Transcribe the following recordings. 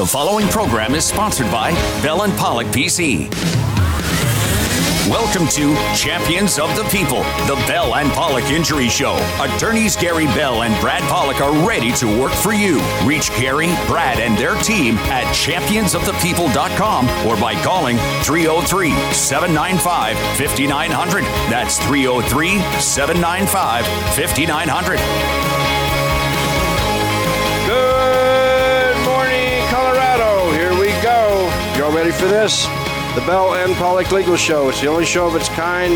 The following program is sponsored by Bell and Pollock PC. Welcome to Champions of the People, the Bell and Pollock Injury Show. Attorneys Gary Bell and Brad Pollock are ready to work for you. Reach Gary, Brad, and their team at championsofthepeople.com or by calling 303 795 5900. That's 303 795 5900. Ready for this? The Bell and Pollock Legal Show. It's the only show of its kind.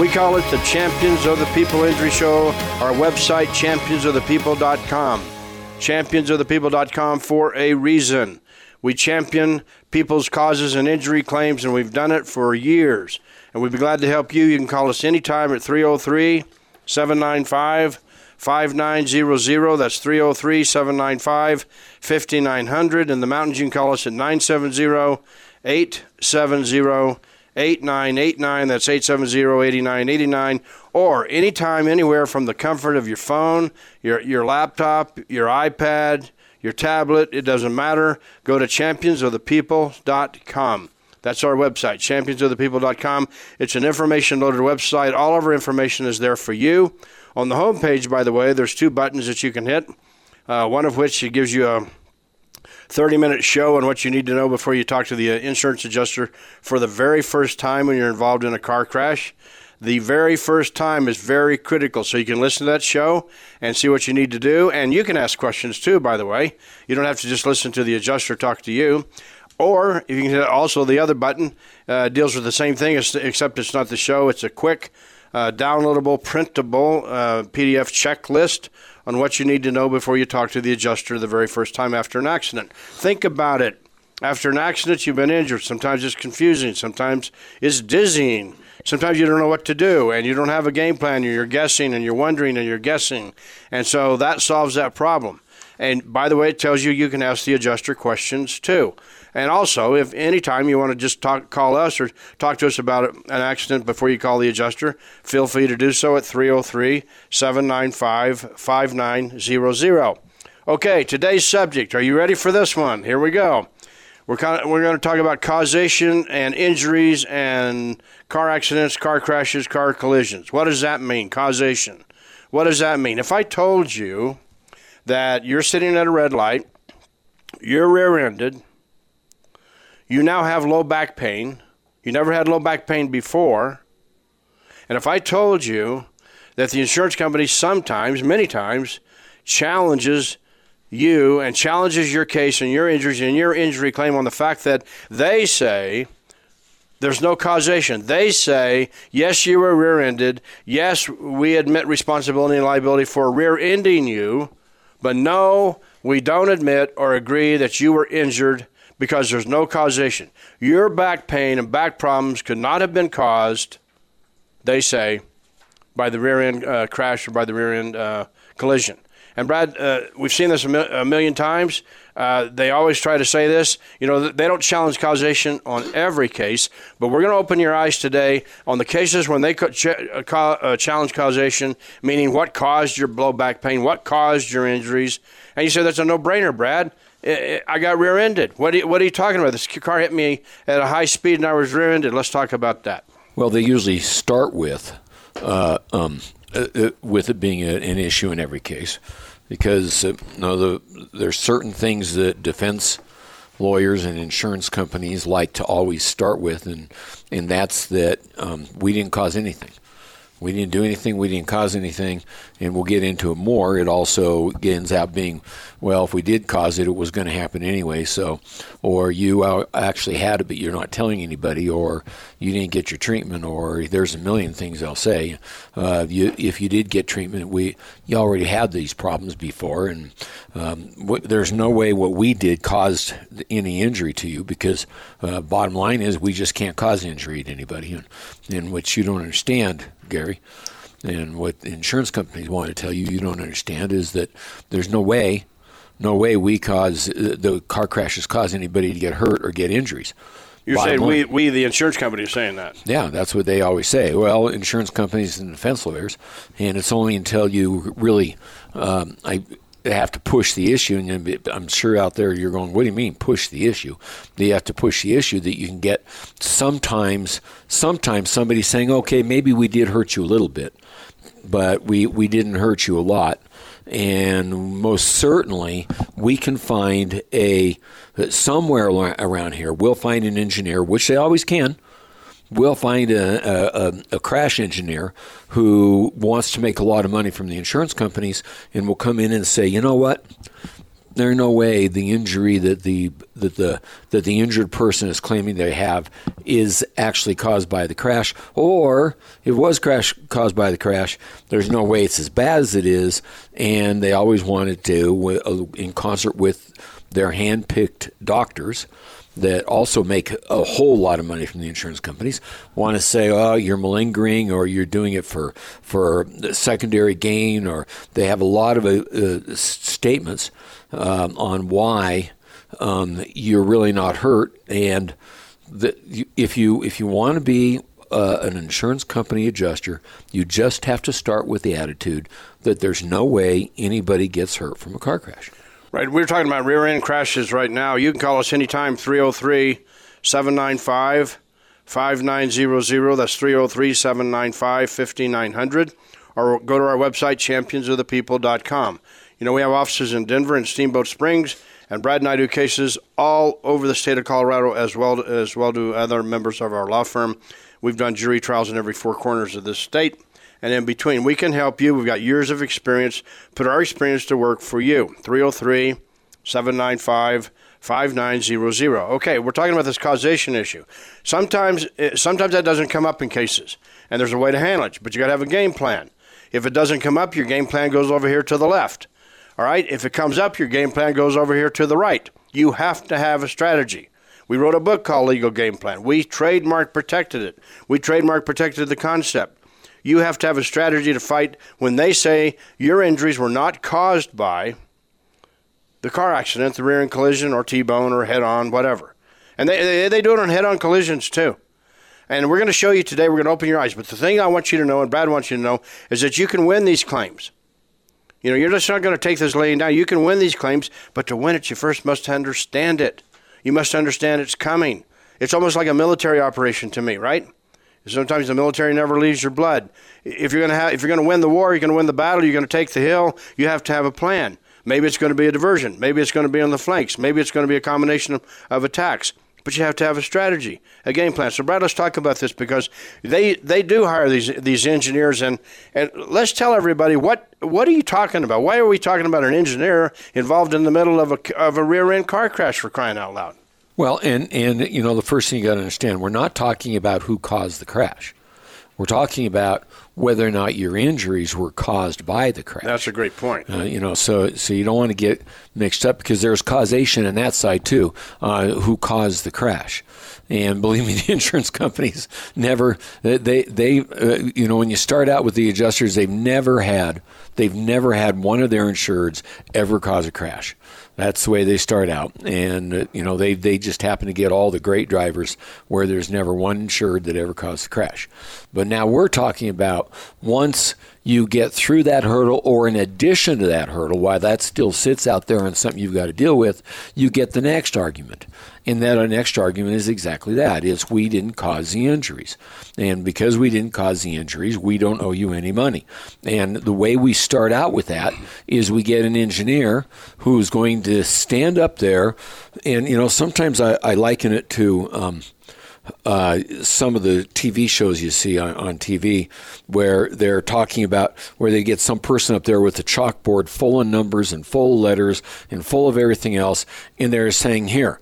We call it the Champions of the People Injury Show. Our website, championsofthepeople.com. Championsofthepeople.com for a reason. We champion people's causes and injury claims, and we've done it for years. And we'd be glad to help you. You can call us anytime at 303 795 5900. That's 303 795 5900. In the mountains, you can call us at 970 870 8989. That's 870 8989. Or anytime, anywhere from the comfort of your phone, your, your laptop, your iPad, your tablet, it doesn't matter. Go to championsofthepeople.com. That's our website, championsofthepeople.com. It's an information loaded website. All of our information is there for you. On the home page, by the way, there's two buttons that you can hit. Uh, one of which gives you a 30 minute show on what you need to know before you talk to the uh, insurance adjuster for the very first time when you're involved in a car crash. The very first time is very critical, so you can listen to that show and see what you need to do. And you can ask questions too, by the way. You don't have to just listen to the adjuster talk to you. Or you can hit also the other button uh, deals with the same thing, except it's not the show. It's a quick, uh, downloadable, printable uh, PDF checklist on what you need to know before you talk to the adjuster the very first time after an accident. Think about it. After an accident, you've been injured. Sometimes it's confusing. Sometimes it's dizzying. Sometimes you don't know what to do and you don't have a game plan. You're guessing and you're wondering and you're guessing. And so that solves that problem. And by the way, it tells you you can ask the adjuster questions too. And also, if anytime you want to just talk, call us or talk to us about an accident before you call the adjuster, feel free to do so at 303 795 5900. Okay, today's subject. Are you ready for this one? Here we go. We're, kind of, we're going to talk about causation and injuries and car accidents, car crashes, car collisions. What does that mean? Causation. What does that mean? If I told you that you're sitting at a red light, you're rear ended, you now have low back pain. You never had low back pain before. And if I told you that the insurance company sometimes, many times, challenges you and challenges your case and your injuries and your injury claim on the fact that they say there's no causation. They say, yes, you were rear ended. Yes, we admit responsibility and liability for rear ending you. But no, we don't admit or agree that you were injured because there's no causation. Your back pain and back problems could not have been caused, they say, by the rear end uh, crash or by the rear end uh, collision. And Brad, uh, we've seen this a, a million times. Uh, they always try to say this. You know, they don't challenge causation on every case, but we're going to open your eyes today on the cases when they ch- uh, uh, challenge causation, meaning what caused your low back pain, what caused your injuries. And you say that's a no-brainer, Brad. I got rear-ended. What are, you, what are you talking about? This car hit me at a high speed and I was rear-ended. Let's talk about that. Well, they usually start with uh, um, uh, uh with it being a, an issue in every case, because uh, you know, the, there's certain things that defense lawyers and insurance companies like to always start with, and and that's that um, we didn't cause anything. We didn't do anything. We didn't cause anything, and we'll get into it more. It also ends up being, well, if we did cause it, it was going to happen anyway. So, or you actually had it, but you're not telling anybody, or you didn't get your treatment, or there's a million things they'll say. Uh, you, if you did get treatment, we you already had these problems before, and um, w- there's no way what we did caused any injury to you because uh, bottom line is we just can't cause injury to anybody, and, and what you don't understand Gary. And what insurance companies want to tell you you don't understand is that there's no way, no way we cause the car crashes cause anybody to get hurt or get injuries. You're saying we, we, the insurance company, are saying that. Yeah, that's what they always say. Well, insurance companies and defense lawyers, and it's only until you really, um, I, have to push the issue, and I'm sure out there you're going, "What do you mean push the issue?" You have to push the issue that you can get. Sometimes, sometimes somebody saying, "Okay, maybe we did hurt you a little bit, but we we didn't hurt you a lot." And most certainly, we can find a somewhere around here. We'll find an engineer, which they always can we'll find a, a, a, crash engineer who wants to make a lot of money from the insurance companies and will come in and say, you know what? There's no way the injury that the that the that the injured person is claiming they have is actually caused by the crash, or it was crash caused by the crash. There's no way it's as bad as it is, and they always wanted to, uh, in concert with their hand-picked doctors, that also make a whole lot of money from the insurance companies want to say, oh, you're malingering or you're doing it for for secondary gain, or they have a lot of uh, uh, statements um, on why um, you're really not hurt. And the, if you if you want to be uh, an insurance company adjuster, you just have to start with the attitude that there's no way anybody gets hurt from a car crash. Right. We're talking about rear end crashes right now. You can call us anytime, 303 795 5900. That's 303 795 5900. Or go to our website, championsofthepeople.com. You know, we have offices in Denver and Steamboat Springs, and Brad and I do cases all over the state of Colorado as well as well do other members of our law firm. We've done jury trials in every four corners of this state and in between. We can help you. We've got years of experience. Put our experience to work for you. 303 795 5900. Okay, we're talking about this causation issue. Sometimes, eh, sometimes that doesn't come up in cases, and there's a way to handle it, but you got to have a game plan. If it doesn't come up, your game plan goes over here to the left. All right, if it comes up, your game plan goes over here to the right. You have to have a strategy. We wrote a book called Legal Game Plan. We trademark protected it. We trademark protected the concept you have to have a strategy to fight when they say your injuries were not caused by the car accident, the rear end collision, or T bone, or head on, whatever. And they, they, they do it on head on collisions too. And we're going to show you today, we're going to open your eyes. But the thing I want you to know, and Brad wants you to know, is that you can win these claims. You know, you're just not going to take this laying down. You can win these claims, but to win it, you first must understand it. You must understand it's coming. It's almost like a military operation to me, right? Sometimes the military never leaves your blood. If you're going to if you're going to win the war, you're going to win the battle. You're going to take the hill. You have to have a plan. Maybe it's going to be a diversion. Maybe it's going to be on the flanks. Maybe it's going to be a combination of, of attacks. But you have to have a strategy, a game plan. So, Brad, let's talk about this because they they do hire these these engineers, and and let's tell everybody what what are you talking about? Why are we talking about an engineer involved in the middle of a of a rear end car crash for crying out loud? Well, and and you know the first thing you got to understand, we're not talking about who caused the crash. We're talking about whether or not your injuries were caused by the crash. That's a great point. Uh, you know, so so you don't want to get mixed up because there's causation on that side too. Uh, who caused the crash? And believe me, the insurance companies never they they uh, you know when you start out with the adjusters, they've never had they've never had one of their insureds ever cause a crash. That's the way they start out, and uh, you know they they just happen to get all the great drivers where there's never one insured that ever caused a crash. But now we're talking about once you get through that hurdle, or in addition to that hurdle, while that still sits out there and something you've got to deal with, you get the next argument. And that our next argument is exactly that is we didn't cause the injuries. And because we didn't cause the injuries, we don't owe you any money. And the way we start out with that is we get an engineer who's going to stand up there and you know sometimes I, I liken it to um, uh, some of the TV shows you see on, on, TV where they're talking about where they get some person up there with a chalkboard full of numbers and full of letters and full of everything else, and they're saying, Here,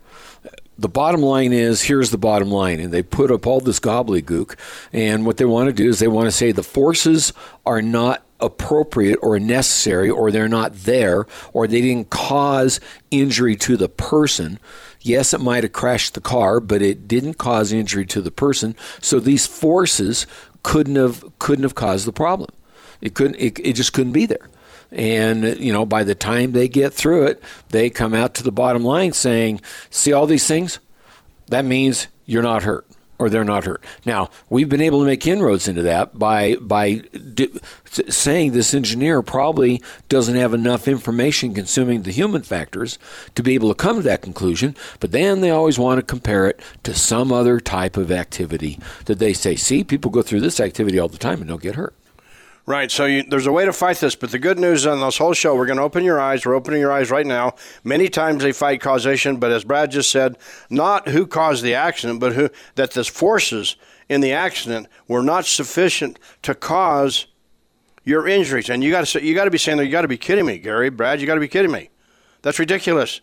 the bottom line is here's the bottom line and they put up all this gobbledygook and what they want to do is they want to say the forces are not appropriate or necessary or they're not there or they didn't cause injury to the person Yes, it might have crashed the car, but it didn't cause injury to the person. So these forces couldn't have couldn't have caused the problem. It couldn't. It, it just couldn't be there. And you know, by the time they get through it, they come out to the bottom line saying, "See all these things? That means you're not hurt." Or they're not hurt. Now, we've been able to make inroads into that by by saying this engineer probably doesn't have enough information consuming the human factors to be able to come to that conclusion, but then they always want to compare it to some other type of activity that they say, "See, people go through this activity all the time and don't get hurt." Right. So you, there's a way to fight this, but the good news on this whole show, we're going to open your eyes. We're opening your eyes right now. Many times they fight causation, but as Brad just said, not who caused the accident, but who that the forces in the accident were not sufficient to cause your injuries. And you got to you got to be saying, that you got to be kidding me, Gary, Brad. You got to be kidding me. That's ridiculous.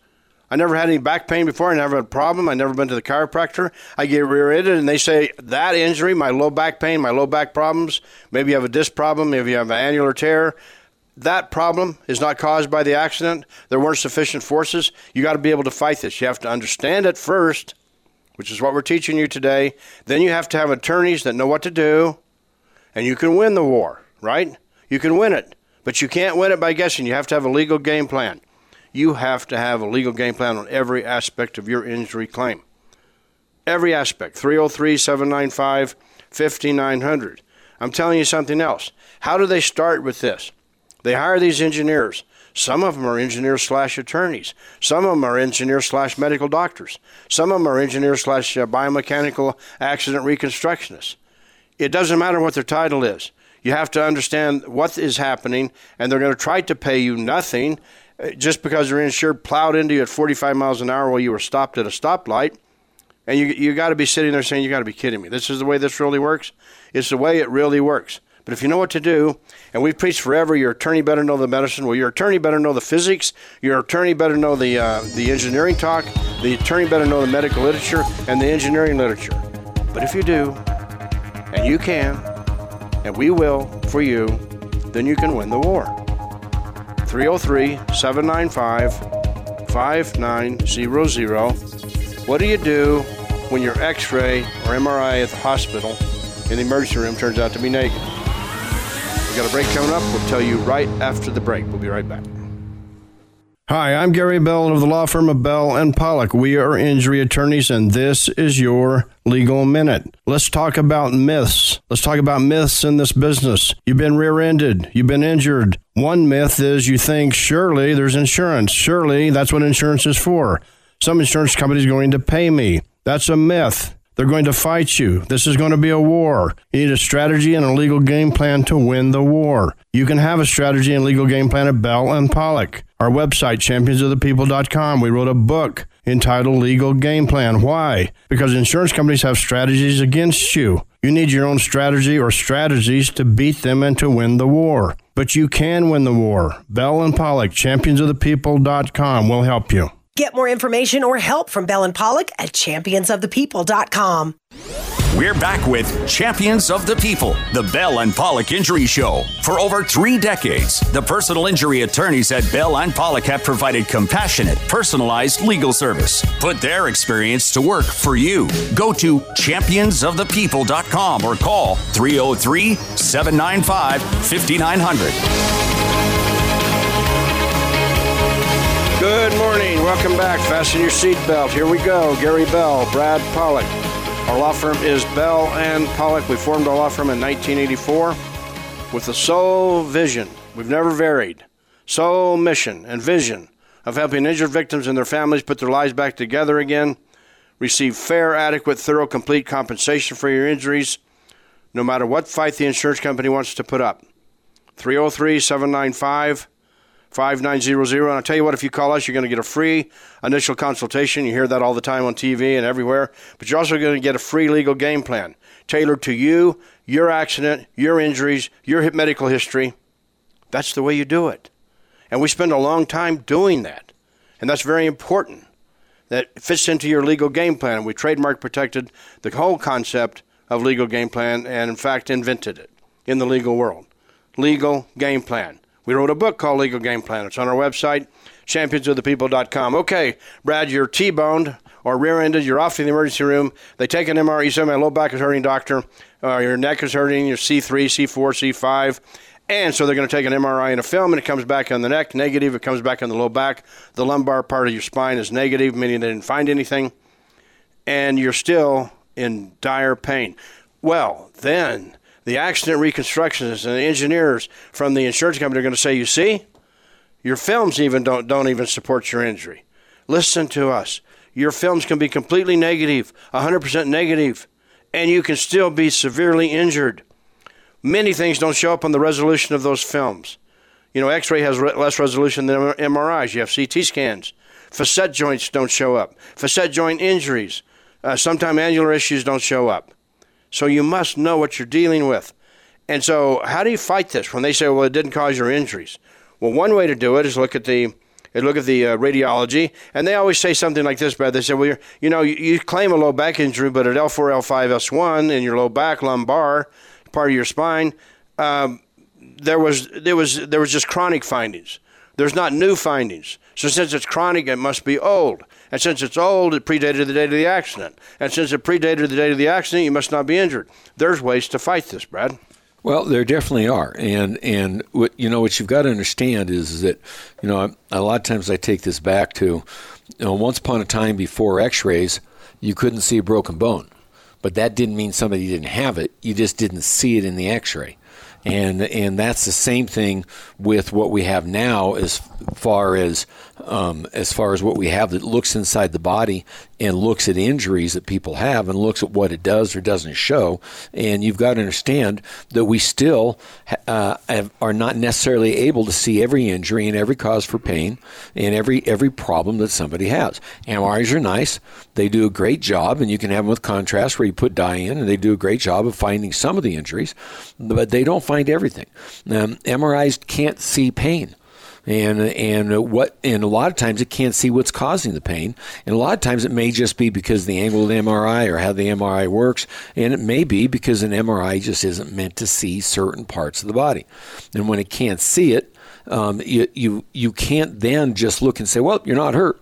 I never had any back pain before. I never had a problem. I never been to the chiropractor. I get rear-ended, and they say that injury, my low back pain, my low back problems. Maybe you have a disc problem. Maybe you have an annular tear. That problem is not caused by the accident. There weren't sufficient forces. You got to be able to fight this. You have to understand it first, which is what we're teaching you today. Then you have to have attorneys that know what to do, and you can win the war, right? You can win it, but you can't win it by guessing. You have to have a legal game plan you have to have a legal game plan on every aspect of your injury claim. Every aspect. 303 795 5900. I'm telling you something else. How do they start with this? They hire these engineers. Some of them are engineers slash attorneys. Some of them are engineers slash medical doctors. Some of them are engineers slash uh, biomechanical accident reconstructionists. It doesn't matter what their title is. You have to understand what is happening, and they're going to try to pay you nothing just because your insured plowed into you at 45 miles an hour while you were stopped at a stoplight, and you you got to be sitting there saying, "You got to be kidding me! This is the way this really works. It's the way it really works." But if you know what to do, and we've preached forever, your attorney better know the medicine. Well, your attorney better know the physics. Your attorney better know the uh, the engineering talk. The attorney better know the medical literature and the engineering literature. But if you do, and you can, and we will for you, then you can win the war. 303 795 5900. What do you do when your x ray or MRI at the hospital in the emergency room turns out to be negative? We've got a break coming up. We'll tell you right after the break. We'll be right back. Hi, I'm Gary Bell of the law firm of Bell and Pollock. We are injury attorneys, and this is your legal minute. Let's talk about myths. Let's talk about myths in this business. You've been rear ended, you've been injured. One myth is you think surely there's insurance. Surely that's what insurance is for. Some insurance company is going to pay me. That's a myth. They're going to fight you. This is going to be a war. You need a strategy and a legal game plan to win the war. You can have a strategy and legal game plan at Bell and Pollock. Our website, championsofthepeople.com, we wrote a book entitled Legal Game Plan. Why? Because insurance companies have strategies against you. You need your own strategy or strategies to beat them and to win the war. But you can win the war. Bell and Pollock, championsofthepeople.com will help you. Get more information or help from Bell and Pollock at championsofthepeople.com. We're back with Champions of the People, the Bell and Pollock Injury Show. For over three decades, the personal injury attorneys at Bell and Pollock have provided compassionate, personalized legal service. Put their experience to work for you. Go to championsofthepeople.com or call 303 795 5900. Good morning. Welcome back. Fasten your seatbelt. Here we go. Gary Bell, Brad Pollock. Our law firm is Bell and Pollock. We formed our law firm in 1984 with the sole vision, we've never varied, sole mission and vision of helping injured victims and their families put their lives back together again, receive fair, adequate, thorough, complete compensation for your injuries, no matter what fight the insurance company wants to put up. 303 795 5900. And I'll tell you what, if you call us, you're going to get a free initial consultation. You hear that all the time on TV and everywhere. But you're also going to get a free legal game plan tailored to you, your accident, your injuries, your medical history. That's the way you do it. And we spend a long time doing that. And that's very important. That fits into your legal game plan. We trademark protected the whole concept of legal game plan and, in fact, invented it in the legal world. Legal game plan. We wrote a book called Legal Game Plan. It's on our website, championsofthepeople.com. Okay, Brad, you're T-boned or rear-ended. You're off in the emergency room. They take an MRI. You say my low back is hurting, doctor. Uh, your neck is hurting. Your C3, C4, C5. And so they're going to take an MRI and a film, and it comes back on the neck, negative. It comes back on the low back. The lumbar part of your spine is negative, meaning they didn't find anything. And you're still in dire pain. Well, then the accident reconstructionists and the engineers from the insurance company are going to say, "You see, your films even don't don't even support your injury. Listen to us. Your films can be completely negative, 100% negative, and you can still be severely injured. Many things don't show up on the resolution of those films. You know, X-ray has re- less resolution than MRIs. You have CT scans. Facet joints don't show up. Facet joint injuries. Uh, sometimes annular issues don't show up. So you must know what you're dealing with. And so, how do you fight this when they say, "Well, it didn't cause your injuries"? Well, one way to do it is look at the look at the uh, radiology, and they always say something like this, Brad. They say, well, you know, you, you, claim a low back injury, but at L4, L5, S1 in your low back, lumbar, part of your spine, um, there was there was there was just chronic findings. There's not new findings. So since it's chronic, it must be old. And since it's old, it predated the date of the accident. And since it predated the date of the accident, you must not be injured. There's ways to fight this, Brad. Well, there definitely are, and and what you know what you've got to understand is, that you know a lot of times I take this back to, you know, once upon a time before X-rays, you couldn't see a broken bone, but that didn't mean somebody didn't have it. You just didn't see it in the X-ray and and that's the same thing with what we have now as far as um, as far as what we have that looks inside the body and looks at injuries that people have and looks at what it does or doesn't show. And you've got to understand that we still uh, have, are not necessarily able to see every injury and every cause for pain and every every problem that somebody has. MRIs are nice; they do a great job, and you can have them with contrast where you put dye in, and they do a great job of finding some of the injuries, but they don't find everything. Um, MRIs can't see pain. And and what and a lot of times it can't see what's causing the pain, and a lot of times it may just be because the angle of the MRI or how the MRI works, and it may be because an MRI just isn't meant to see certain parts of the body, and when it can't see it, um, you you you can't then just look and say, well, you're not hurt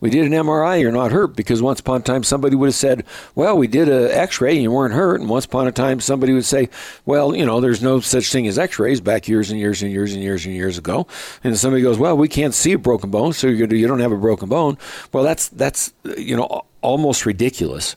we did an MRI, you're not hurt because once upon a time somebody would have said, well, we did an X-ray and you weren't hurt, and once upon a time somebody would say, well, you know, there's no such thing as X-rays back years and years and years and years and years ago, and somebody goes, well, we can't see a broken bone, so you don't have a broken bone. Well, that's that's you know almost ridiculous.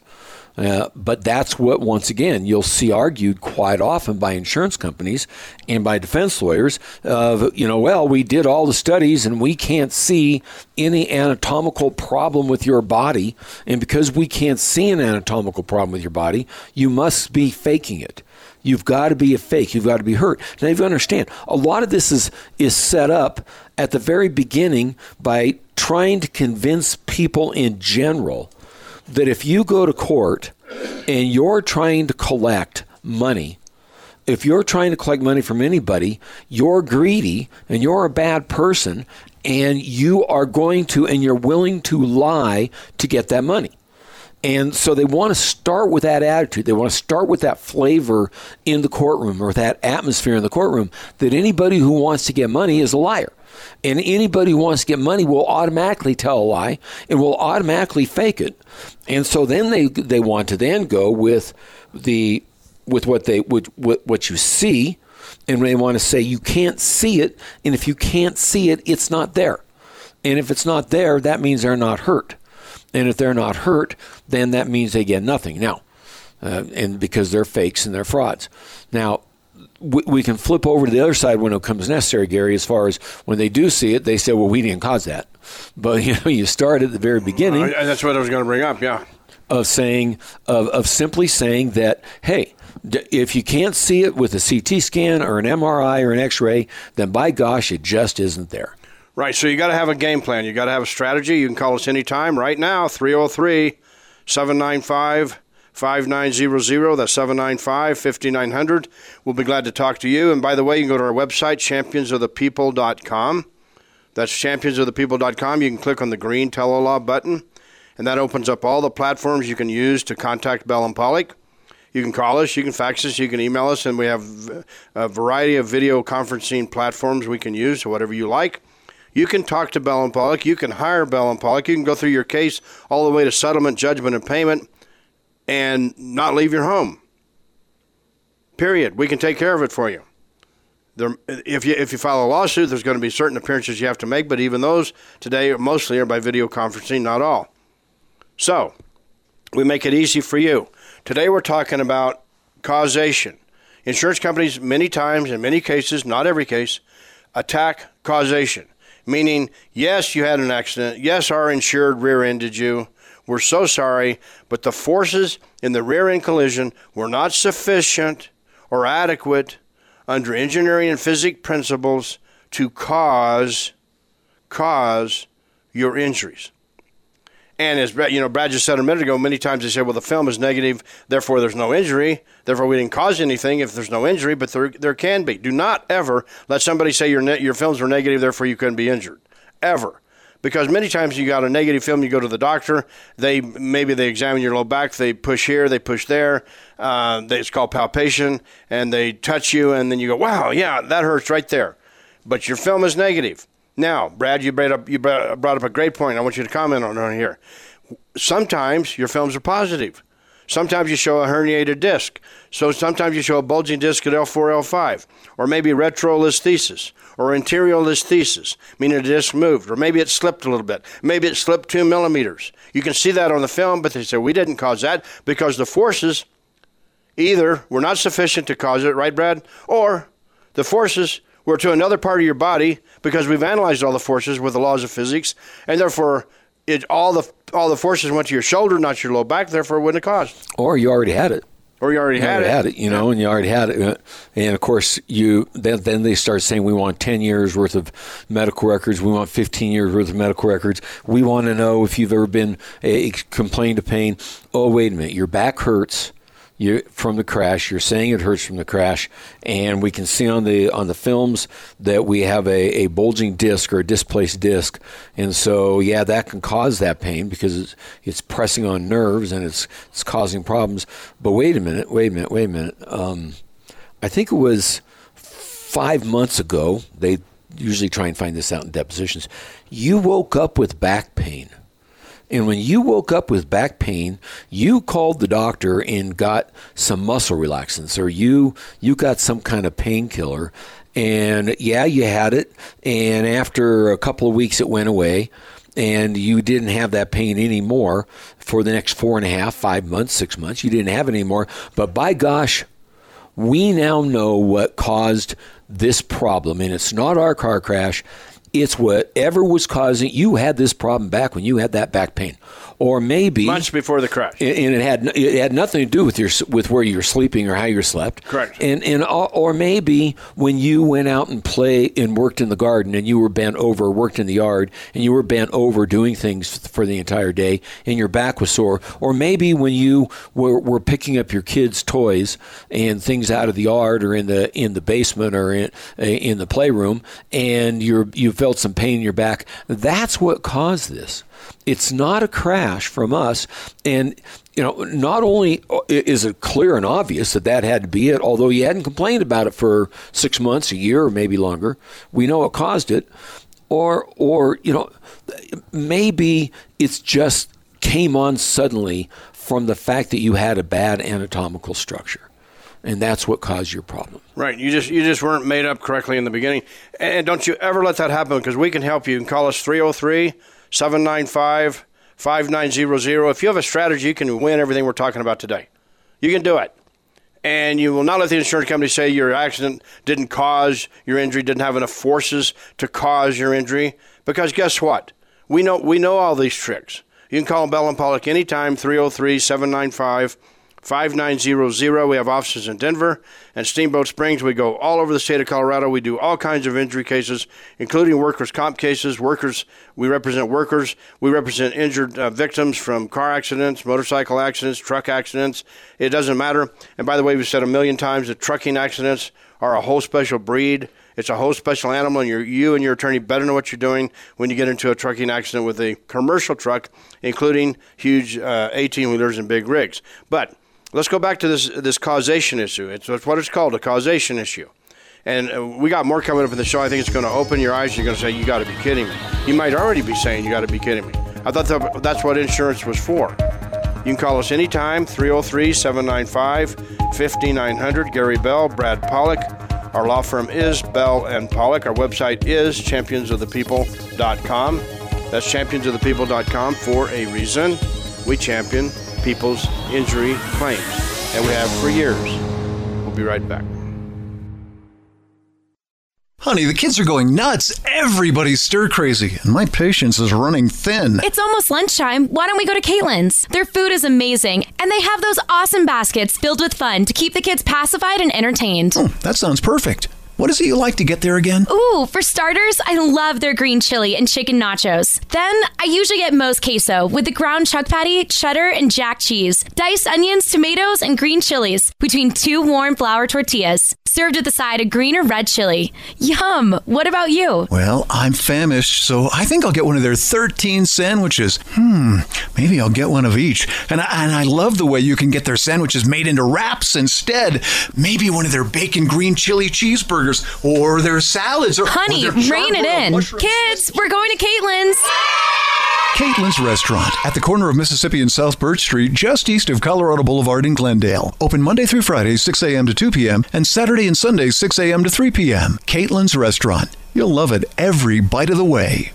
Uh, but that's what, once again, you'll see argued quite often by insurance companies and by defense lawyers of, you know, well, we did all the studies and we can't see any anatomical problem with your body. And because we can't see an anatomical problem with your body, you must be faking it. You've got to be a fake. You've got to be hurt. Now, you understand, a lot of this is, is set up at the very beginning by trying to convince people in general that if you go to court and you're trying to collect money, if you're trying to collect money from anybody, you're greedy and you're a bad person and you are going to and you're willing to lie to get that money. And so they want to start with that attitude. They want to start with that flavor in the courtroom or that atmosphere in the courtroom that anybody who wants to get money is a liar. And anybody who wants to get money will automatically tell a lie and will automatically fake it. And so then they they want to then go with the with what they with, with what you see and they want to say you can't see it and if you can't see it it's not there. And if it's not there that means they're not hurt. And if they're not hurt then that means they get nothing. Now, uh, and because they're fakes and they're frauds. Now, we, we, can flip over to the other side when it comes necessary, Gary. As far as when they do see it, they say, "Well, we didn't cause that." But you know, you start at the very beginning. Uh, that's what I was going to bring up. Yeah, of saying of of simply saying that, hey. If you can't see it with a CT scan or an MRI or an X-ray, then by gosh, it just isn't there. Right. So you got to have a game plan. You got to have a strategy. You can call us anytime right now 303 795 5900. That's 795 5900. We'll be glad to talk to you. And by the way, you can go to our website, championsofthepeople.com. That's championsofthepeople.com. You can click on the green Telelaw button, and that opens up all the platforms you can use to contact Bell and Pollock. You can call us, you can fax us, you can email us, and we have a variety of video conferencing platforms we can use, whatever you like. You can talk to Bell and Pollock. You can hire Bell and Pollock. You can go through your case all the way to settlement, judgment, and payment and not leave your home. Period. We can take care of it for you. There, if you if you file a lawsuit, there's going to be certain appearances you have to make, but even those today mostly are by video conferencing, not all. So, we make it easy for you. Today we're talking about causation. Insurance companies, many times, in many cases, not every case, attack causation. Meaning, yes, you had an accident. Yes, our insured rear ended you. We're so sorry, but the forces in the rear end collision were not sufficient or adequate under engineering and physics principles to cause cause your injuries. And as you know, Brad just said a minute ago, many times they say, "Well, the film is negative, therefore there's no injury. Therefore, we didn't cause anything if there's no injury." But there, there can be. Do not ever let somebody say your ne- your films were negative, therefore you couldn't be injured. Ever, because many times you got a negative film, you go to the doctor. They maybe they examine your low back, they push here, they push there. Uh, they, it's called palpation, and they touch you, and then you go, "Wow, yeah, that hurts right there," but your film is negative. Now, Brad, you brought up you brought up a great point. I want you to comment on it here. Sometimes your films are positive. Sometimes you show a herniated disc. So sometimes you show a bulging disc at L4, L5, or maybe retrolisthesis or anteriolisthesis, meaning the disc moved, or maybe it slipped a little bit. Maybe it slipped two millimeters. You can see that on the film, but they say we didn't cause that because the forces either were not sufficient to cause it, right, Brad? Or the forces were to another part of your body because we've analyzed all the forces with the laws of physics, and therefore it all the all the forces went to your shoulder, not your low back. Therefore, it wouldn't have caused. Or you already had it. Or you already You had already it. had it, you know, and you already had it. And of course, you then then they start saying we want ten years worth of medical records. We want fifteen years worth of medical records. We want to know if you've ever been uh, complained of pain. Oh, wait a minute, your back hurts. You from the crash. You're saying it hurts from the crash, and we can see on the on the films that we have a, a bulging disc or a displaced disc, and so yeah, that can cause that pain because it's, it's pressing on nerves and it's it's causing problems. But wait a minute, wait a minute, wait a minute. Um, I think it was five months ago. They usually try and find this out in depositions. You woke up with back pain. And when you woke up with back pain, you called the doctor and got some muscle relaxants, or you you got some kind of painkiller. And yeah, you had it. And after a couple of weeks, it went away, and you didn't have that pain anymore for the next four and a half, five months, six months. You didn't have it anymore. But by gosh, we now know what caused this problem, and it's not our car crash. It's whatever was causing you had this problem back when you had that back pain, or maybe Months before the crash. and it had it had nothing to do with your with where you were sleeping or how you slept. Correct. And and uh, or maybe when you went out and play and worked in the garden and you were bent over, worked in the yard and you were bent over doing things for the entire day and your back was sore. Or maybe when you were, were picking up your kids' toys and things out of the yard or in the in the basement or in uh, in the playroom and you're you felt some pain in your back. That's what caused this. It's not a crash from us. And, you know, not only is it clear and obvious that that had to be it, although you hadn't complained about it for six months, a year, or maybe longer, we know it caused it. Or, or you know, maybe it's just came on suddenly from the fact that you had a bad anatomical structure. And that's what caused your problem. Right. You just you just weren't made up correctly in the beginning. And don't you ever let that happen because we can help you. Call us 303 795 5900. If you have a strategy, you can win everything we're talking about today. You can do it. And you will not let the insurance company say your accident didn't cause your injury, didn't have enough forces to cause your injury. Because guess what? We know we know all these tricks. You can call Bell and Pollock anytime, 303 795 5900. We have offices in Denver and Steamboat Springs. We go all over the state of Colorado. We do all kinds of injury cases, including workers' comp cases. Workers, we represent workers. We represent injured uh, victims from car accidents, motorcycle accidents, truck accidents. It doesn't matter. And by the way, we've said a million times that trucking accidents are a whole special breed. It's a whole special animal, and you and your attorney better know what you're doing when you get into a trucking accident with a commercial truck, including huge uh, 18 wheelers and big rigs. But let's go back to this this causation issue. It's, it's what it's called, a causation issue. And uh, we got more coming up in the show. I think it's going to open your eyes. You're going to say, "You got to be kidding me." You might already be saying, "You got to be kidding me." I thought that, that's what insurance was for. You can call us anytime, 303 795 5900. Gary Bell, Brad Pollock. Our law firm is Bell and Pollock. Our website is championsofthepeople.com. That's championsofthepeople.com for a reason. We champion people's injury claims, and we have for years. We'll be right back. Honey, the kids are going nuts. Everybody's stir crazy, and my patience is running thin. It's almost lunchtime. Why don't we go to Caitlin's? Their food is amazing, and they have those awesome baskets filled with fun to keep the kids pacified and entertained. Oh, that sounds perfect. What is it you like to get there again? Ooh, for starters, I love their green chili and chicken nachos. Then I usually get Moe's queso with the ground chuck patty, cheddar, and jack cheese, diced onions, tomatoes, and green chilies between two warm flour tortillas, served with a side of green or red chili. Yum! What about you? Well, I'm famished, so I think I'll get one of their 13 sandwiches. Hmm, maybe I'll get one of each. And I, and I love the way you can get their sandwiches made into wraps instead. Maybe one of their bacon green chili cheeseburgers or their salads or Honey, or their rein it in. mushroom Kids, we're going to Caitlin's. Caitlin's Restaurant at the corner of Mississippi and South Birch Street, just east of Colorado Boulevard in Glendale. Open Monday through Friday, 6 a.m. to 2 p.m., and Saturday and Sunday, 6 a.m. to 3 p.m. Caitlin's Restaurant. You'll love it every bite of the way.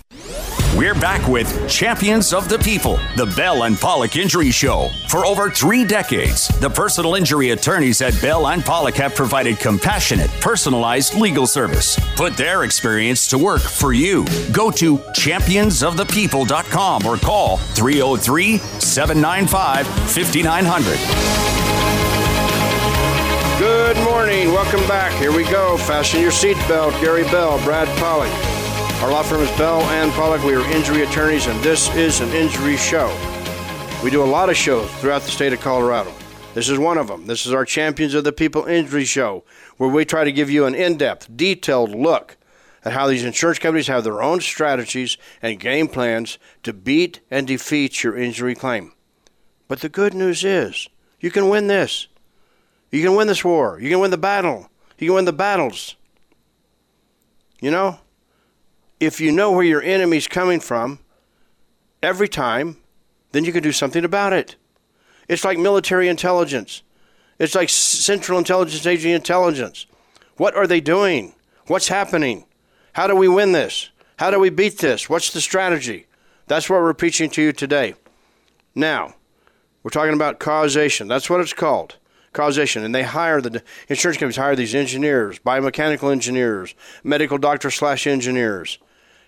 We're back with Champions of the People, the Bell and Pollock Injury Show. For over three decades, the personal injury attorneys at Bell and Pollock have provided compassionate, personalized legal service. Put their experience to work for you. Go to championsofthepeople.com or call 303 795 5900. Good morning. Welcome back. Here we go. Fasten your seatbelt. Gary Bell, Brad Pollock. Our law firm is Bell and Pollock. We are injury attorneys, and this is an injury show. We do a lot of shows throughout the state of Colorado. This is one of them. This is our Champions of the People Injury Show, where we try to give you an in depth, detailed look at how these insurance companies have their own strategies and game plans to beat and defeat your injury claim. But the good news is, you can win this. You can win this war. You can win the battle. You can win the battles. You know, if you know where your enemy's coming from every time, then you can do something about it. It's like military intelligence. It's like Central Intelligence Agency intelligence. What are they doing? What's happening? How do we win this? How do we beat this? What's the strategy? That's what we're preaching to you today. Now, we're talking about causation. That's what it's called causation. And they hire the insurance companies hire these engineers, biomechanical engineers, medical doctors slash engineers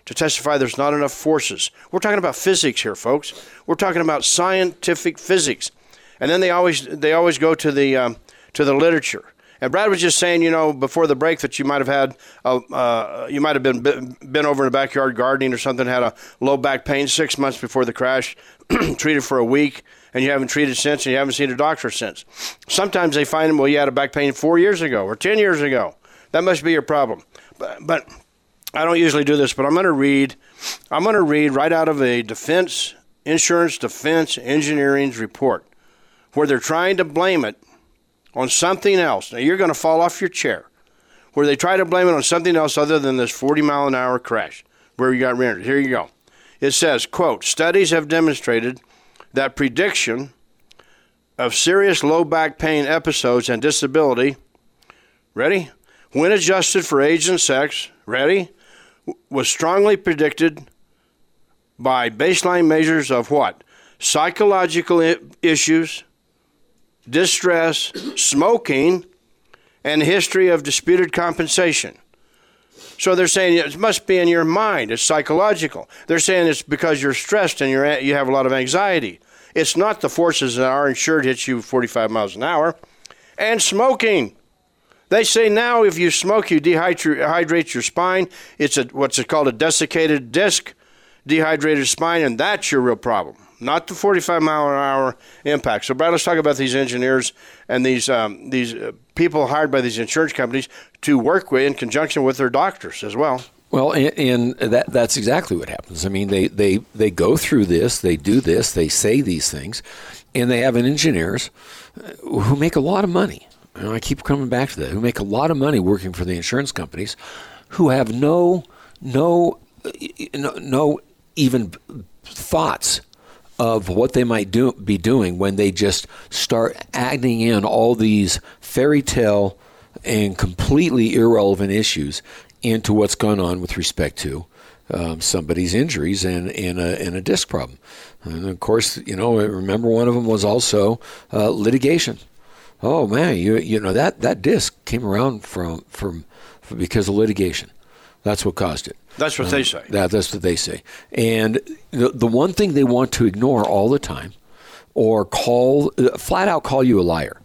to testify there's not enough forces. We're talking about physics here, folks. We're talking about scientific physics. And then they always they always go to the um, to the literature. And Brad was just saying, you know, before the break that you might have had, a, uh, you might have been been over in the backyard gardening or something, had a low back pain six months before the crash, treated for a week, and you haven't treated since, and you haven't seen a doctor since. Sometimes they find them, well, you had a back pain four years ago or 10 years ago. That must be your problem. But, but I don't usually do this, but I'm going to read. I'm going to read right out of a defense insurance defense engineering's report, where they're trying to blame it on something else. Now you're going to fall off your chair, where they try to blame it on something else other than this 40 mile an hour crash where you got rendered. Here you go. It says, "quote Studies have demonstrated that prediction of serious low back pain episodes and disability, ready, when adjusted for age and sex, ready, was strongly predicted by baseline measures of what? Psychological issues, distress, smoking, and history of disputed compensation. So they're saying it must be in your mind. It's psychological. They're saying it's because you're stressed and you're you have a lot of anxiety. It's not the forces that are insured hits you 45 miles an hour, and smoking. They say now if you smoke, you dehydrate your spine. It's a, what's it called a desiccated disc, dehydrated spine, and that's your real problem, not the 45 mile an hour impact. So, Brad, let's talk about these engineers and these um, these uh, people hired by these insurance companies to work with in conjunction with their doctors as well. Well, and, and, that that's exactly what happens. I mean, they, they, they go through this, they do this, they say these things, and they have an engineers who make a lot of money. And I keep coming back to that. Who make a lot of money working for the insurance companies, who have no no no, no even thoughts of what they might do be doing when they just start adding in all these fairy tale and completely irrelevant issues into what's gone on with respect to um, somebody's injuries and, and, a, a disc problem. And of course, you know, remember one of them was also uh, litigation. Oh man, you you know that that disc came around from from, from because of litigation. That's what caused it. That's what they say. That, that's what they say. And the, the one thing they want to ignore all the time, or call flat out call you a liar,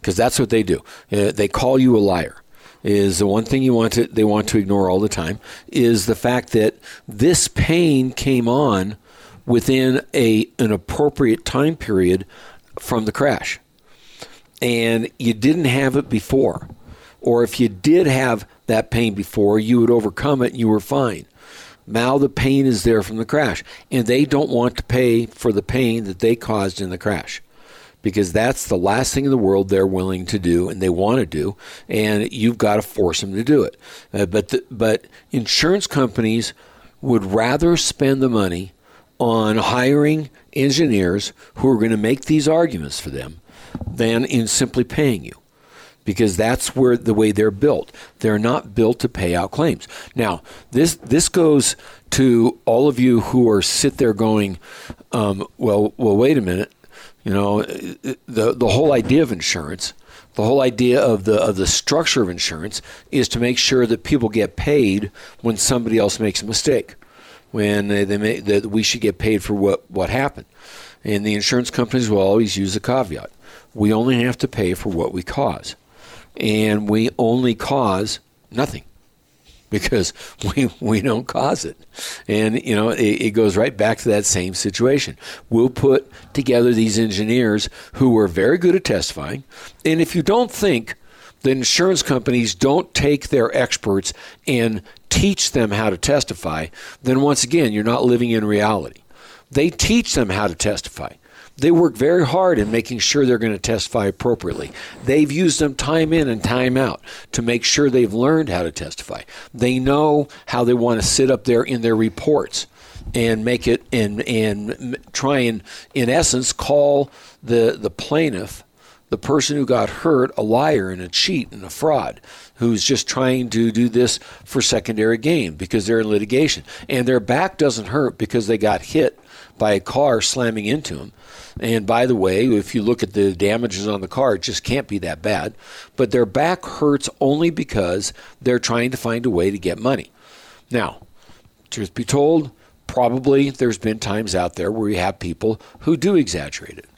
because that's what they do. Uh, they call you a liar. Is the one thing you want to they want to ignore all the time is the fact that this pain came on within a an appropriate time period from the crash, and you didn't have it before, or if you did have that pain before, you would overcome it and you were fine. Now the pain is there from the crash, and they don't want to pay for the pain that they caused in the crash because that's the last thing in the world they're willing to do and they want to do, and you've got to force them to do it. Uh, but the, but insurance companies would rather spend the money on hiring engineers who are going to make these arguments for them than in simply paying you because that's where the way they're built. They're not built to pay out claims. Now, this this goes to all of you who are sit there going, um, well, well, wait a minute. You know, the the whole idea of insurance, the whole idea of the of the structure of insurance is to make sure that people get paid when somebody else makes a mistake, when they, they that we should get paid for what what happened. And the insurance companies will always use a caveat. We only have to pay for what we cause and we only cause nothing because we we don't cause it. And you know, it, it, goes right back to that same situation. We'll put together these engineers who are very good at testifying, and if you don't think the insurance companies don't take their experts and teach them how to testify, then once again, you're not living in reality. They teach them how to testify. They work very hard in making sure they're going to testify appropriately. They've used them time in and time out to make sure they've learned how to testify. They know how they want to sit up there in their reports and make it and and try and in essence call the the plaintiff the person who got hurt a liar and a cheat and a fraud who's just trying to do this for secondary gain because they're in litigation and their back doesn't hurt because they got hit by a car slamming into them and by the way, if you look at the damages on the car, it just can't be that bad. But their back hurts only because they're trying to find a way to get money. Now, truth be told, probably there's been times out there where you have people who do exaggerate it.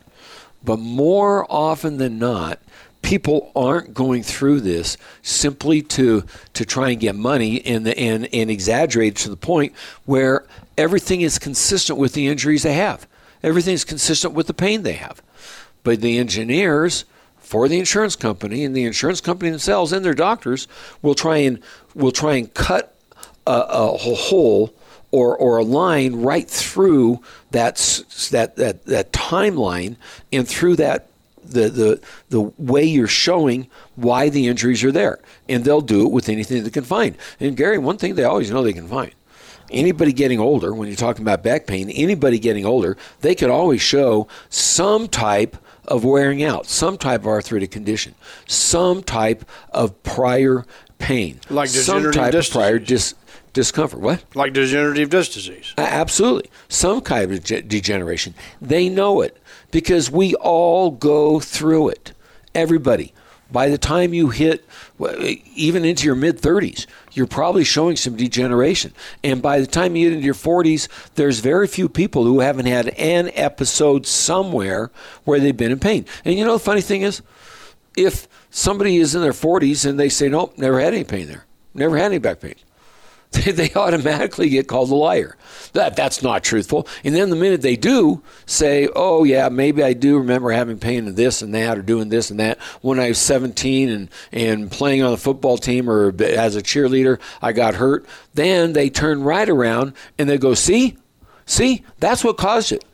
But more often than not, people aren't going through this simply to to try and get money and and and exaggerate to the point where everything is consistent with the injuries they have everything's consistent with the pain they have. But the engineers for the insurance company and the insurance company themselves and their doctors will try and will try and cut a, a hole or, or a line right through that, that, that, that timeline and through that the, the, the way you're showing why the injuries are there. And they'll do it with anything they can find. And Gary, one thing they always know they can find anybody getting older, when you're talking about back pain, anybody getting older, they could always show some type of wearing out, some type of arthritic condition, some type of prior pain, like some type of prior dis- discomfort. What? Like degenerative disc disease. Uh, absolutely. Some kind of de- degeneration. They know it because we all go through it. Everybody. By the time you hit even into your mid 30s, you're probably showing some degeneration. And by the time you get into your 40s, there's very few people who haven't had an episode somewhere where they've been in pain. And you know, the funny thing is, if somebody is in their 40s and they say, nope, never had any pain there, never had any back pain, they automatically get called a liar. That that's not truthful. And then the minute they do say, "Oh yeah, maybe I do remember having pain in this and that, or doing this and that when I was 17 and and playing on the football team or as a cheerleader, I got hurt," then they turn right around and they go, "See, see, that's what caused it."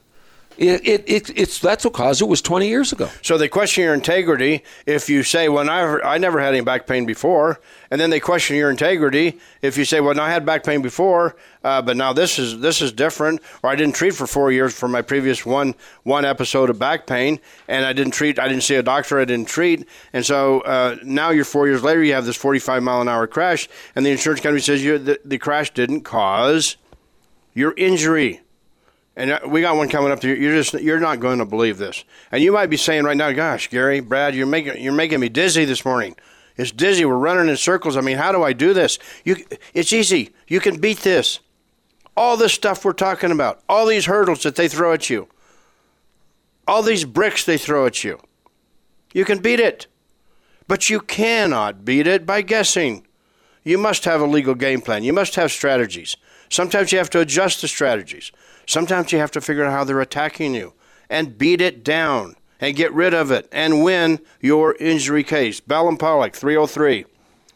It, it, it, it's that's what caused it was 20 years ago. So they question your integrity if you say, "Well, I I never had any back pain before," and then they question your integrity if you say, "Well, I had back pain before, uh, but now this is this is different," or "I didn't treat for four years for my previous one one episode of back pain, and I didn't treat, I didn't see a doctor, I didn't treat, and so uh, now you're four years later, you have this 45 mile an hour crash, and the insurance company says you the, the crash didn't cause." your injury. And uh, we got one coming up. to You're just you're not going to believe this. And you might be saying right now, "Gosh, Gary, Brad, you're making you're making me dizzy this morning. It's dizzy. We're running in circles. I mean, how do I do this? You, it's easy. You can beat this. All this stuff we're talking about, all these hurdles that they throw at you, all these bricks they throw at you. You can beat it. But you cannot beat it by guessing. You must have a legal game plan. You must have strategies. Sometimes you have to adjust the strategies. Sometimes you have to figure out how they're attacking you and beat it down and get rid of it and win your injury case. Bell and Pollock, 303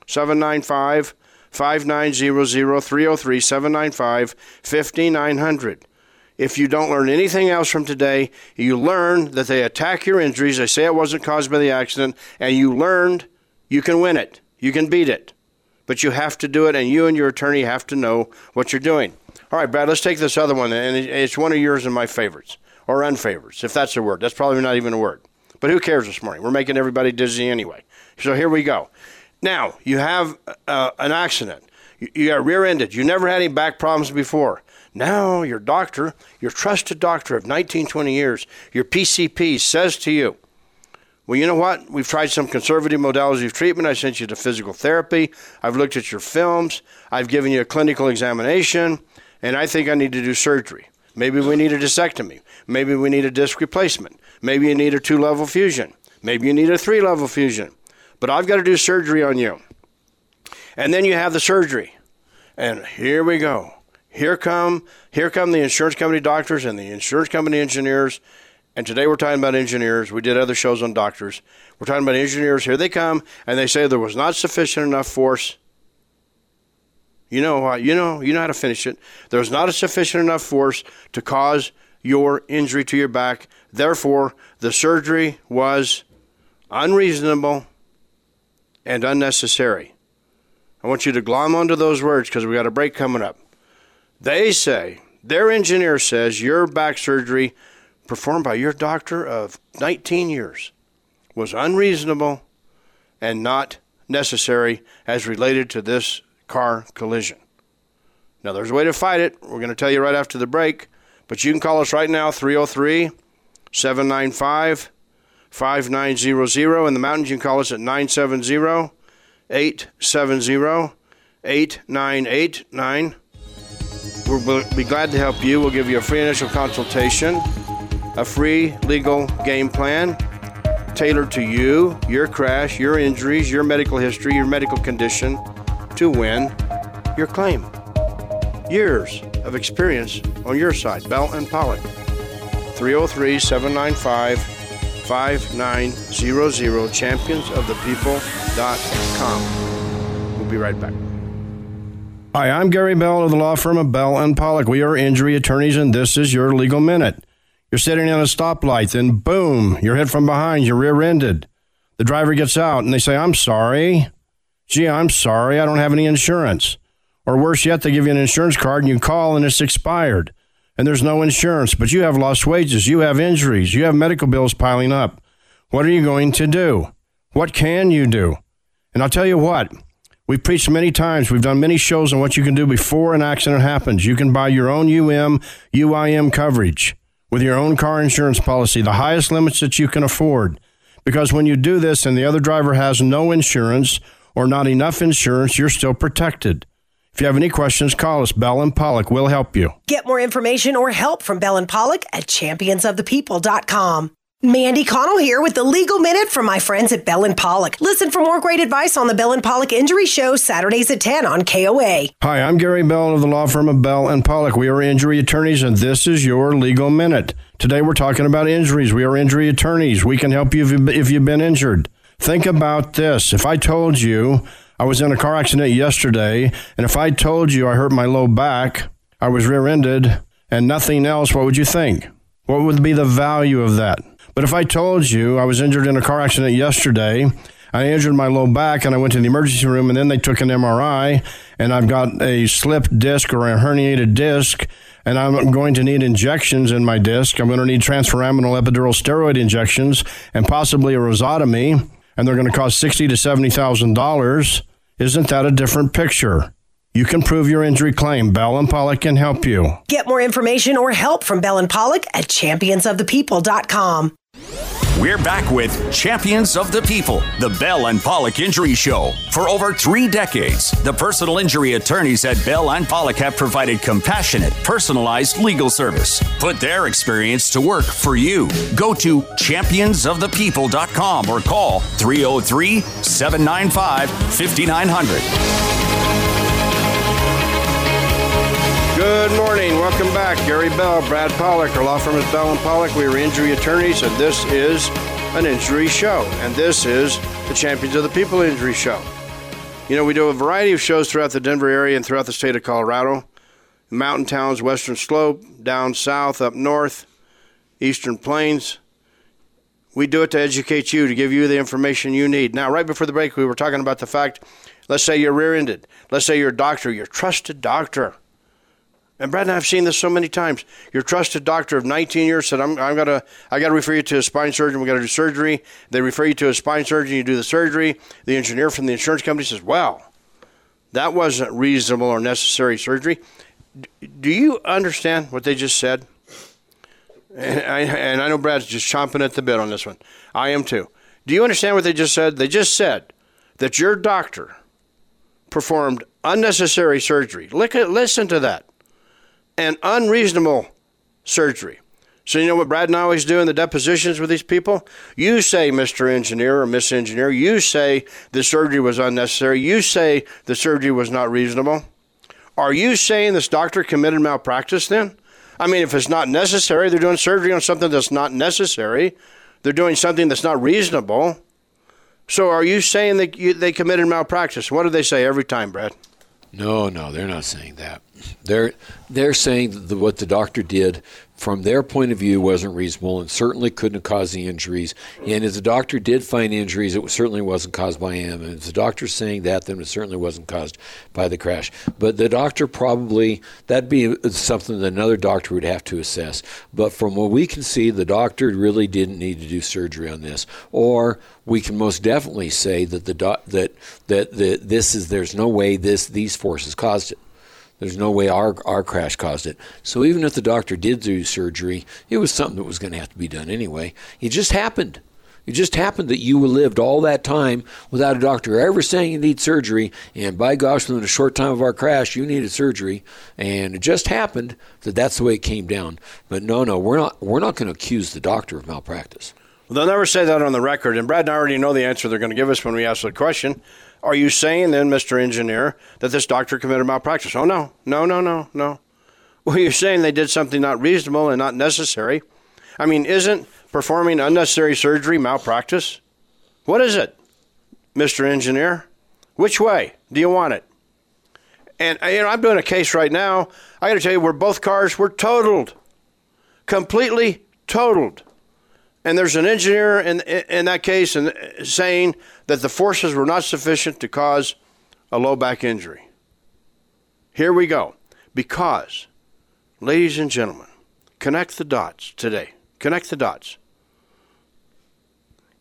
795 5900 303 795 5900. If you don't learn anything else from today, you learn that they attack your injuries. They say it wasn't caused by the accident, and you learned you can win it. You can beat it. But you have to do it, and you and your attorney have to know what you're doing. All right, Brad, let's take this other one, and it's one of yours and my favorites, or unfavorites, if that's a word. That's probably not even a word. But who cares this morning? We're making everybody dizzy anyway. So here we go. Now, you have uh, an accident. You, you got rear ended. You never had any back problems before. Now, your doctor, your trusted doctor of 19, 20 years, your PCP says to you, well, you know what? We've tried some conservative modalities of treatment. I sent you to physical therapy. I've looked at your films. I've given you a clinical examination and I think I need to do surgery. Maybe we need a discectomy. Maybe we need a disc replacement. Maybe you need a two level fusion. Maybe you need a three level fusion. But I've got to do surgery on you. And then you have the surgery. And here we go. Here come here come the insurance company doctors and the insurance company engineers. And today we're talking about engineers. We did other shows on doctors. We're talking about engineers. Here they come and they say there was not sufficient enough force you know how you know you know how to finish it. There's not a sufficient enough force to cause your injury to your back. Therefore, the surgery was unreasonable and unnecessary. I want you to glom onto those words because we got a break coming up. They say their engineer says your back surgery performed by your doctor of 19 years was unreasonable and not necessary as related to this car collision. Now, there's a way to fight it. We're going to tell you right after the break, but you can call us right now, 303 795 5900. In the mountains, you can call us at 970 870 8989. We'll be glad to help you. We'll give you a free initial consultation, a free legal game plan tailored to you, your crash, your injuries, your medical history, your medical condition to win your claim. Years of experience on your side. Bell and Pollock. 303 795 5900 championsofthepeople.com. We'll be right back. Hi, I'm Gary Bell of the law firm of Bell and Pollock. We are injury attorneys, and this is your legal minute. You're sitting on a stoplight, then boom, you're hit from behind, you're rear ended. The driver gets out, and they say, I'm sorry gee, I'm sorry, I don't have any insurance. Or worse yet, they give you an insurance card and you call and it's expired and there's no insurance, but you have lost wages, you have injuries, you have medical bills piling up. What are you going to do? What can you do? And I'll tell you what, we've preached many times, we've done many shows on what you can do before an accident happens. You can buy your own UM, UIM coverage with your own car insurance policy, the highest limits that you can afford. Because when you do this and the other driver has no insurance or not enough insurance, you're still protected. If you have any questions, call us. Bell and Pollock will help you. Get more information or help from Bell and Pollock at championsofthepeople.com. Mandy Connell here with the legal minute from my friends at Bell and Pollock. Listen for more great advice on the Bell and Pollock Injury Show Saturdays at 10 on KOA. Hi, I'm Gary Bell of the law firm of Bell and Pollock. We are injury attorneys and this is your legal minute. Today we're talking about injuries. We are injury attorneys. We can help you if you've been injured. Think about this. If I told you I was in a car accident yesterday, and if I told you I hurt my low back, I was rear ended, and nothing else, what would you think? What would be the value of that? But if I told you I was injured in a car accident yesterday, I injured my low back and I went to the emergency room and then they took an MRI and I've got a slipped disc or a herniated disc and I'm going to need injections in my disc. I'm going to need transforaminal epidural steroid injections and possibly a rhizotomy and they're going to cost sixty to seventy thousand dollars, isn't that a different picture? You can prove your injury claim. Bell and Pollock can help you. Get more information or help from Bell and Pollock at championsofthepeople.com. We're back with Champions of the People, the Bell and Pollock Injury Show. For over three decades, the personal injury attorneys at Bell and Pollock have provided compassionate, personalized legal service. Put their experience to work for you. Go to championsofthepeople.com or call 303 795 5900. Good morning. Welcome back. Gary Bell, Brad Pollock. Our law firm is Bell and Pollock. We are injury attorneys, and this is an injury show. And this is the Champions of the People Injury Show. You know, we do a variety of shows throughout the Denver area and throughout the state of Colorado. Mountain towns, western slope, down south, up north, eastern plains. We do it to educate you, to give you the information you need. Now, right before the break, we were talking about the fact let's say you're rear ended. Let's say you're a doctor, your trusted doctor and Brad and I have seen this so many times. Your trusted doctor of 19 years said, "I'm, I'm gonna, I gotta refer you to a spine surgeon. We gotta do surgery." They refer you to a spine surgeon. You do the surgery. The engineer from the insurance company says, wow, that wasn't reasonable or necessary surgery." Do you understand what they just said? And I, and I know Brad's just chomping at the bit on this one. I am too. Do you understand what they just said? They just said that your doctor performed unnecessary surgery. Listen to that and unreasonable surgery. So, you know what Brad and I always do in the depositions with these people? You say, Mr. Engineer or Miss Engineer, you say the surgery was unnecessary. You say the surgery was not reasonable. Are you saying this doctor committed malpractice then? I mean, if it's not necessary, they're doing surgery on something that's not necessary. They're doing something that's not reasonable. So, are you saying that they committed malpractice? What do they say every time, Brad? No, no, they're not saying that. They're they're saying that the, what the doctor did from their point of view wasn't reasonable and certainly couldn't have caused the injuries. And if the doctor did find injuries, it certainly wasn't caused by him. And if the doctor's saying that, then it certainly wasn't caused by the crash. But the doctor probably that'd be something that another doctor would have to assess. But from what we can see, the doctor really didn't need to do surgery on this, or we can most definitely say that the do- that that the, this is there's no way this these forces caused it. There's no way our, our crash caused it. So even if the doctor did do surgery, it was something that was going to have to be done anyway. It just happened. It just happened that you lived all that time without a doctor ever saying you need surgery, and by gosh, within a short time of our crash, you needed surgery, and it just happened that that's the way it came down. But no, no, we're not. We're not going to accuse the doctor of malpractice. Well, they'll never say that on the record, and Brad and I already know the answer they're going to give us when we ask the question. Are you saying then, Mr. Engineer, that this doctor committed malpractice? Oh, no, no, no, no, no. Well, you're saying they did something not reasonable and not necessary. I mean, isn't performing unnecessary surgery malpractice? What is it, Mr. Engineer? Which way do you want it? And uh, you know, I'm doing a case right now. I got to tell you, where both cars were totaled, completely totaled. And there's an engineer in, in that case saying that the forces were not sufficient to cause a low back injury. Here we go. Because, ladies and gentlemen, connect the dots today. Connect the dots.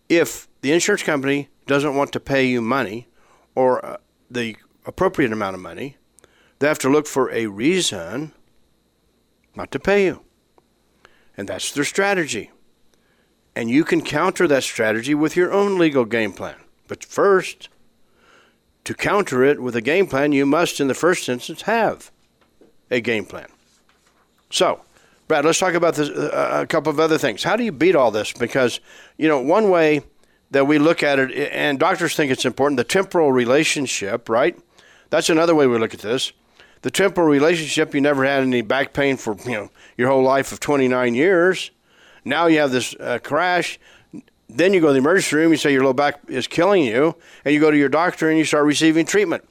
If the insurance company doesn't want to pay you money or uh, the appropriate amount of money, they have to look for a reason not to pay you. And that's their strategy. And you can counter that strategy with your own legal game plan. But first, to counter it with a game plan, you must, in the first instance, have a game plan. So, Brad, let's talk about this, uh, a couple of other things. How do you beat all this? Because, you know, one way that we look at it, and doctors think it's important, the temporal relationship, right? That's another way we look at this. The temporal relationship, you never had any back pain for, you know, your whole life of 29 years. Now you have this uh, crash. Then you go to the emergency room, you say your low back is killing you, and you go to your doctor and you start receiving treatment.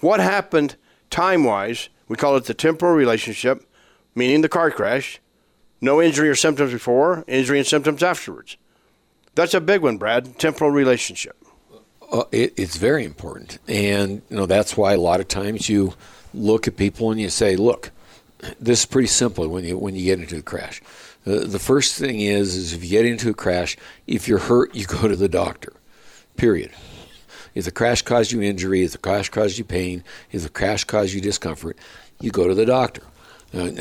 What happened time wise? We call it the temporal relationship, meaning the car crash. No injury or symptoms before, injury and symptoms afterwards. That's a big one, Brad. Temporal relationship. Uh, it, it's very important, and you know that's why a lot of times you look at people and you say, "Look, this is pretty simple when you when you get into a crash." Uh, the first thing is, is if you get into a crash, if you're hurt, you go to the doctor. Period. If the crash caused you injury, if the crash caused you pain, if the crash caused you discomfort, you go to the doctor. And,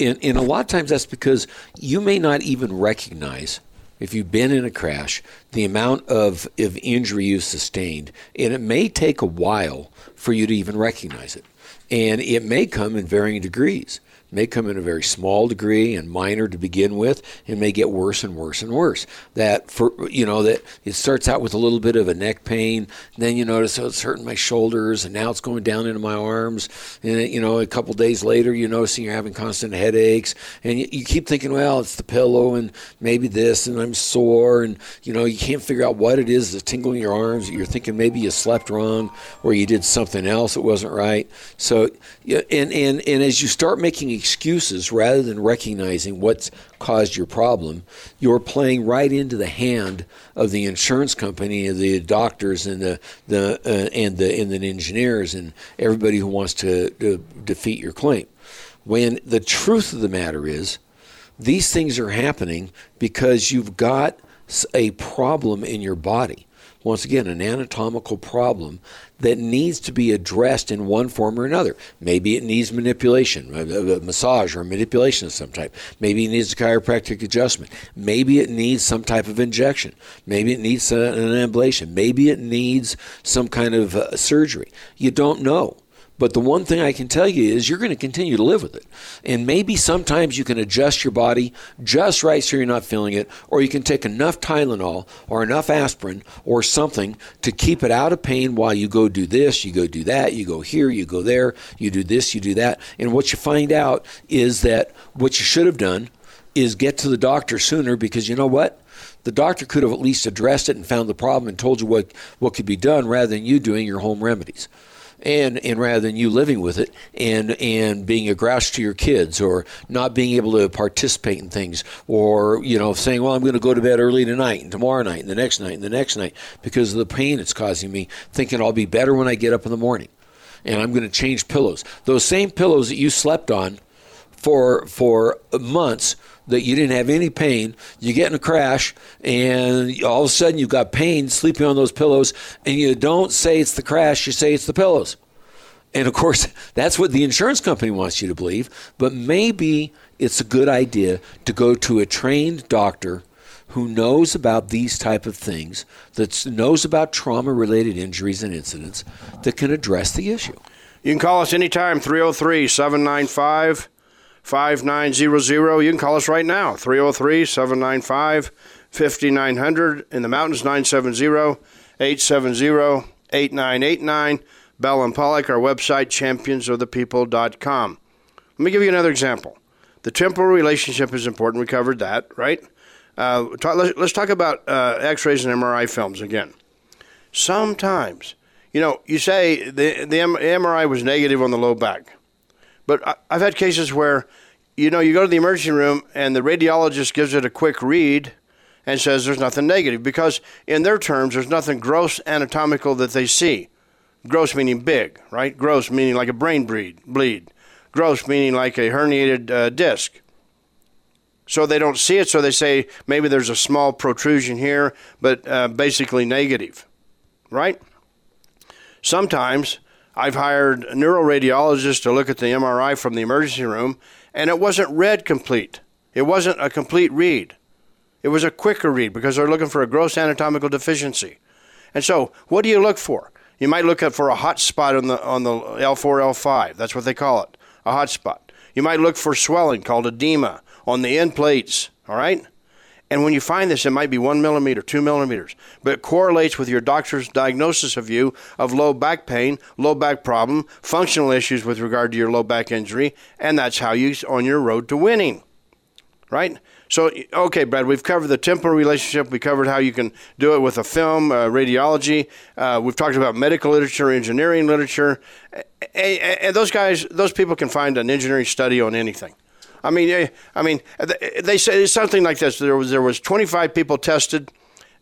and a lot of times that's because you may not even recognize if you've been in a crash, the amount of, of injury you've sustained, and it may take a while for you to even recognize it. And it may come in varying degrees may come in a very small degree and minor to begin with and may get worse and worse and worse. That for you know that it starts out with a little bit of a neck pain then you notice oh, it's hurting my shoulders and now it's going down into my arms. And you know a couple days later you're noticing you're having constant headaches and you, you keep thinking well it's the pillow and maybe this and I'm sore and you know you can't figure out what it is that's tingling your arms you're thinking maybe you slept wrong or you did something else that wasn't right. So and and and as you start making excuses rather than recognizing what's caused your problem, you're playing right into the hand of the insurance company, and the doctors, and the the uh, and the and the engineers, and everybody who wants to, to defeat your claim. When the truth of the matter is, these things are happening because you've got a problem in your body once again, an anatomical problem that needs to be addressed in one form or another. Maybe it needs manipulation, a, a massage or manipulation of some type. Maybe it needs a chiropractic adjustment. Maybe it needs some type of injection. Maybe it needs an ablation. Maybe it needs some kind of uh, surgery. You don't know. But the one thing I can tell you is you're going to continue to live with it. And maybe sometimes you can adjust your body just right so you're not feeling it, or you can take enough Tylenol or enough aspirin or something to keep it out of pain while you go do this, you go do that, you go here, you go there, you do this, you do that. And what you find out is that what you should have done is get to the doctor sooner because you know what? The doctor could have at least addressed it and found the problem and told you what, what could be done rather than you doing your home remedies and and rather than you living with it and and being a grouch to your kids or not being able to participate in things or you know saying well I'm going to go to bed early tonight and tomorrow night and the next night and the next night because of the pain it's causing me thinking I'll be better when I get up in the morning and I'm going to change pillows. Those same pillows that you slept on for for months that you didn't have any pain. You get in a crash, and all of a sudden you've got pain sleeping on those pillows, and you don't say it's the crash, you say it's the pillows. And of course, that's what the insurance company wants you to believe. But maybe it's a good idea to go to a trained doctor who knows about these type of things, that knows about trauma-related injuries and incidents, that can address the issue. You can call us anytime, 303 795 5900. You can call us right now, 303 795 5900. In the mountains, 970 870 8989. Bell and Pollock, our website, championsofthepeople.com. Let me give you another example. The temporal relationship is important. We covered that, right? Uh, talk, let's, let's, talk about uh, x rays and MRI films again. Sometimes, you know, you say the, the MRI was negative on the low back. But I've had cases where, you know, you go to the emergency room and the radiologist gives it a quick read and says there's nothing negative because, in their terms, there's nothing gross anatomical that they see. Gross meaning big, right? Gross meaning like a brain bleed. bleed. Gross meaning like a herniated uh, disc. So they don't see it, so they say maybe there's a small protrusion here, but uh, basically negative, right? Sometimes I've hired a neuroradiologist to look at the MRI from the emergency room, and it wasn't read complete. It wasn't a complete read. It was a quicker read because they're looking for a gross anatomical deficiency. And so, what do you look for? You might look for a hot spot on the on the L4 L5. That's what they call it, a hot spot. You might look for swelling called edema on the end plates. All right. And when you find this, it might be one millimeter, two millimeters, but it correlates with your doctor's diagnosis of you of low back pain, low back problem, functional issues with regard to your low back injury, and that's how you on your road to winning. Right? So, okay, Brad, we've covered the temporal relationship. We covered how you can do it with a film, uh, radiology. Uh, we've talked about medical literature, engineering literature. And, and those guys, those people can find an engineering study on anything. I mean, I mean, uh, uh, they say something like this: there was there was 25 people tested,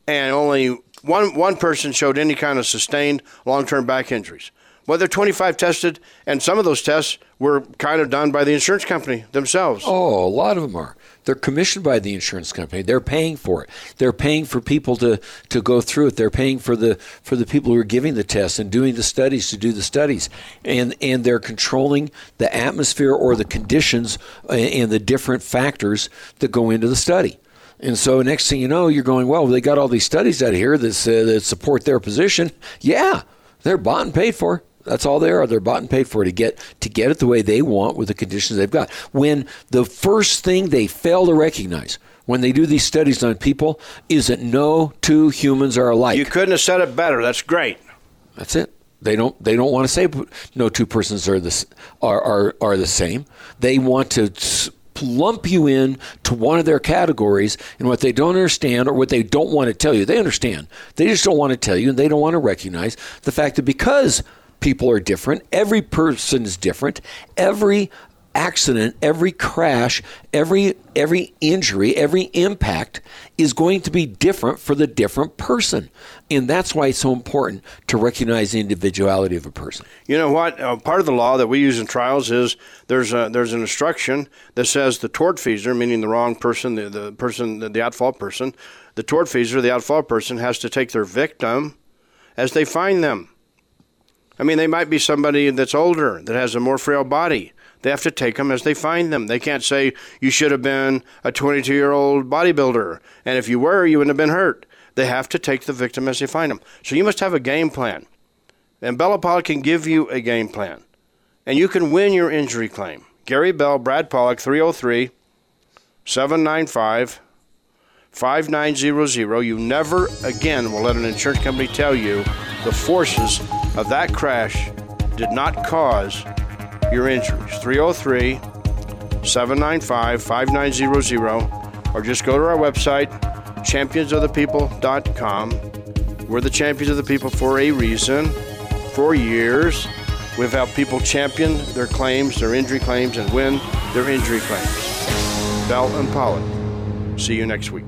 and only one one person showed any kind of sustained long-term back injuries. Well, there are 25 tested, and some of those tests were kind of done by the insurance company themselves. Oh, a lot of them are. They're commissioned by the insurance company. They're paying for it. They're paying for people to, to go through it. They're paying for the for the people who are giving the tests and doing the studies to do the studies. And and they're controlling the atmosphere or the conditions uh, and the different factors that go into the study. And so next thing you know, you're going, well, they got all these studies out here that, uh, that support their position. Yeah, they're bought and paid for. That's all they are. They're bought and paid for to get to get it the way they want with the conditions they've got. When the first thing they fail to recognize when they do these studies on people is that no two humans are alike. You couldn't have said it better. That's great. That's it. They don't. They don't want to say no two persons are the are are, are the same. They want to lump you in to one of their categories and what they don't understand or what they don't want to tell you. They understand. They just don't want to tell you and they don't want to recognize the fact that because people are different. Every person is different. Every accident, every crash, every every injury, every impact is going to be different for the different person. And that's why it's so important to recognize the individuality of a person. You know what? Uh, part of the law that we use in trials is there's a, there's an instruction that says the tortfeasor, meaning the wrong person, the, the person, the, the at fault person, the tortfeasor, the at fault person, has to take their victim as they find them. I mean, they might be somebody that's older, that has a more frail body. They have to take them as they find them. They can't say, you should have been a 22 year old bodybuilder, and if you were, you wouldn't have been hurt. They have to take the victim as they find them. So you must have a game plan. And Bella can give you a game plan. And you can win your injury claim. Gary Bell, Brad Pollock, 303 795 5900. You never again will let an insurance company tell you the forces of that crash did not cause your injuries. 303 795 5900, or just go to our website, championsofthepeople.com. We're the champions of the people for a reason. For years, we've helped people champion their claims, their injury claims, and win their injury claims. Bell and Pollock. See you next week.